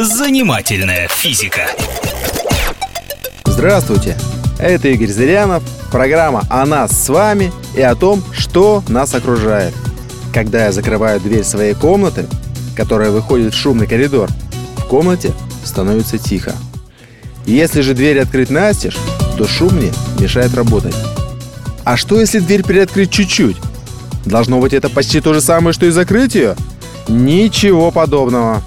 Занимательная физика. Здравствуйте! Это Игорь Зырянов, программа о нас с вами и о том, что нас окружает. Когда я закрываю дверь своей комнаты, которая выходит в шумный коридор, в комнате становится тихо. Если же дверь открыть настежь, то шум мне мешает работать. А что если дверь приоткрыть чуть-чуть? Должно быть это почти то же самое, что и закрыть ее? Ничего подобного.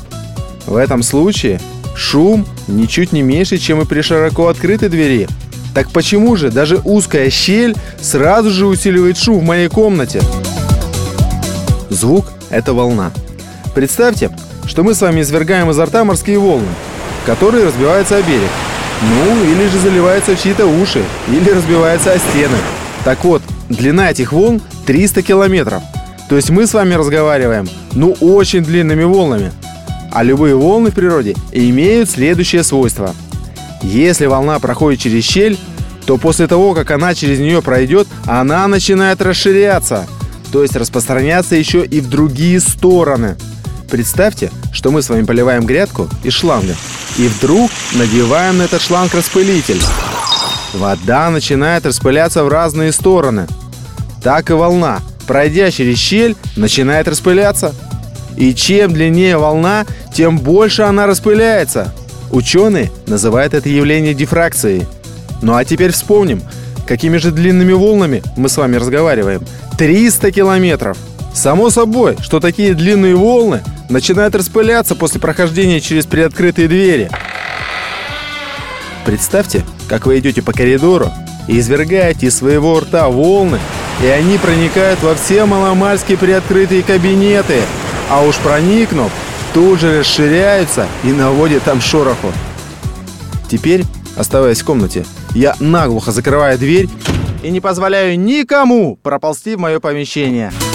В этом случае шум ничуть не меньше, чем и при широко открытой двери. Так почему же даже узкая щель сразу же усиливает шум в моей комнате? Звук – это волна. Представьте, что мы с вами извергаем изо рта морские волны, которые разбиваются о берег. Ну, или же заливаются в чьи-то уши, или разбиваются о стены. Так вот, длина этих волн 300 километров. То есть мы с вами разговариваем, ну, очень длинными волнами. А любые волны в природе имеют следующее свойство. Если волна проходит через щель, то после того, как она через нее пройдет, она начинает расширяться, то есть распространяться еще и в другие стороны. Представьте, что мы с вами поливаем грядку из шланга, и вдруг надеваем на этот шланг распылитель. Вода начинает распыляться в разные стороны. Так и волна, пройдя через щель, начинает распыляться. И чем длиннее волна, тем больше она распыляется. Ученые называют это явление дифракцией. Ну а теперь вспомним, какими же длинными волнами мы с вами разговариваем. 300 километров. Само собой, что такие длинные волны начинают распыляться после прохождения через приоткрытые двери. Представьте, как вы идете по коридору и извергаете из своего рта волны, и они проникают во все маломальски приоткрытые кабинеты, а уж проникнув, тут же расширяются и наводят там шороху. Теперь, оставаясь в комнате, я наглухо закрываю дверь и не позволяю никому проползти в мое помещение –